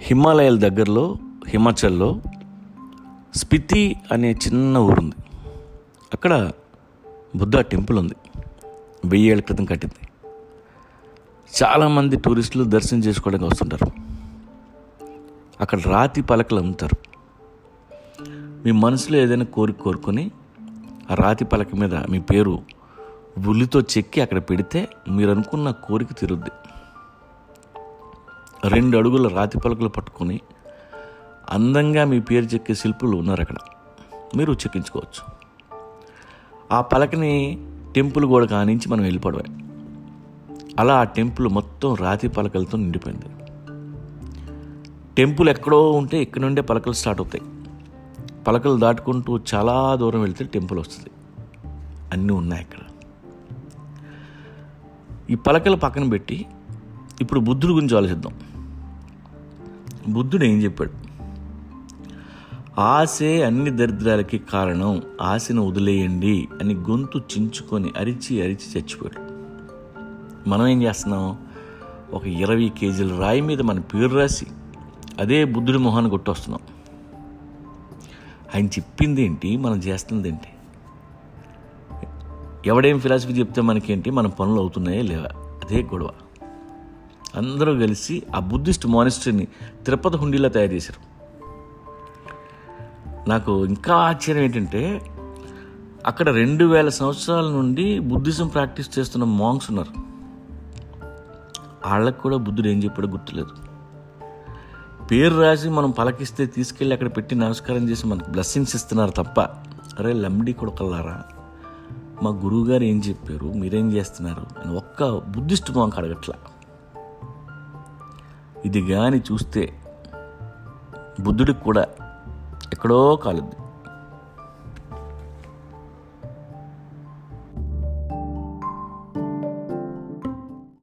హిమాలయాల దగ్గరలో హిమాచల్లో స్పితి అనే చిన్న ఊరుంది. అక్కడ బుద్ధ టెంపుల్ ఉంది. వెయ్యేళ్ళ క్రితం కట్టింది. చాలామంది టూరిస్టులు దర్శనం చేసుకోవడానికి వస్తుంటారు. అక్కడ రాతి పలకలు అమ్ముతారు. మీ మనసులో ఏదైనా కోరిక కోరుకొని ఆ రాతి పలక మీద మీ పేరు ఉల్లితో చెక్కి అక్కడ పెడితే మీరు అనుకున్న కోరిక తీరుద్ది. రెండు అడుగుల రాతి పలకలు పట్టుకొని అందంగా మీ పేరు చెక్కే శిల్పులు ఉన్నారు అక్కడ. మీరు చెక్కించుకోవచ్చు. ఆ పలకని టెంపుల్ గోడ కానించి మనం వెళ్ళిపోవడమే. అలా ఆ టెంపుల్ మొత్తం రాతి పలకలతో నిండిపోయింది. టెంపుల్ ఎక్కడో ఉంటే ఇక్కడ నుండే పలకలు స్టార్ట్ అవుతాయి. పలకలు దాటుకుంటూ చాలా దూరం వెళ్తే టెంపుల్ వస్తుంది. అన్నీ ఉన్నాయి అక్కడ. ఈ పలకలు పక్కన పెట్టి ఇప్పుడు బుద్ధుడి గురించి ఆలోచిద్దాం. బుద్ధుడు ఏం చెప్పాడు? ఆశే అన్ని దరిద్రాలకి కారణం ఆశను వదిలేయండి అని గొంతు చించుకొని అరిచి అరిచి చచ్చిపోయాడు. మనం ఏం చేస్తున్నాం? ఒక ఇరవై కేజీల రాయి మీద మన పేరు రాసి అదే బుద్ధుడి మొహాన్ని కొట్టొస్తున్నాం. ఆయన చెప్పింది ఏంటి? మనం చేస్తున్నది ఏంటి? ఎవడేం ఫిలాసఫీ చెప్తే మనకేంటి? మన పనులు అవుతున్నాయా లేవా అదే గొడవ. అందరూ కలిసి ఆ బుద్ధిస్ట్ మానిస్టరీని తిరుపతి హుండీలో తయారు చేశారు. నాకు ఇంకా ఆశ్చర్యం ఏంటంటే అక్కడ రెండు వేల సంవత్సరాల నుండి బుద్ధిజం ప్రాక్టీస్ చేస్తున్న మాంగ్స్ ఉన్నారు. వాళ్ళకు కూడా బుద్ధుడు ఏం చెప్పాడో గుర్తులేదు. పేరు రాసి మనం పలకిస్తే తీసుకెళ్ళి అక్కడ పెట్టి నమస్కారం చేసి మనకు బ్లెస్సింగ్స్ ఇస్తున్నారు తప్ప అరే లంబడి కొడుకల్లారా మా గురువుగారు ఏం చెప్పారు మీరేం చేస్తున్నారు అని ఒక్క బుద్ధిస్ట్ మాంక్ అడగట్లా. ఇది కానీ చూస్తే బుద్ధుడికి కూడా ఎక్కడో కాలుద్ది.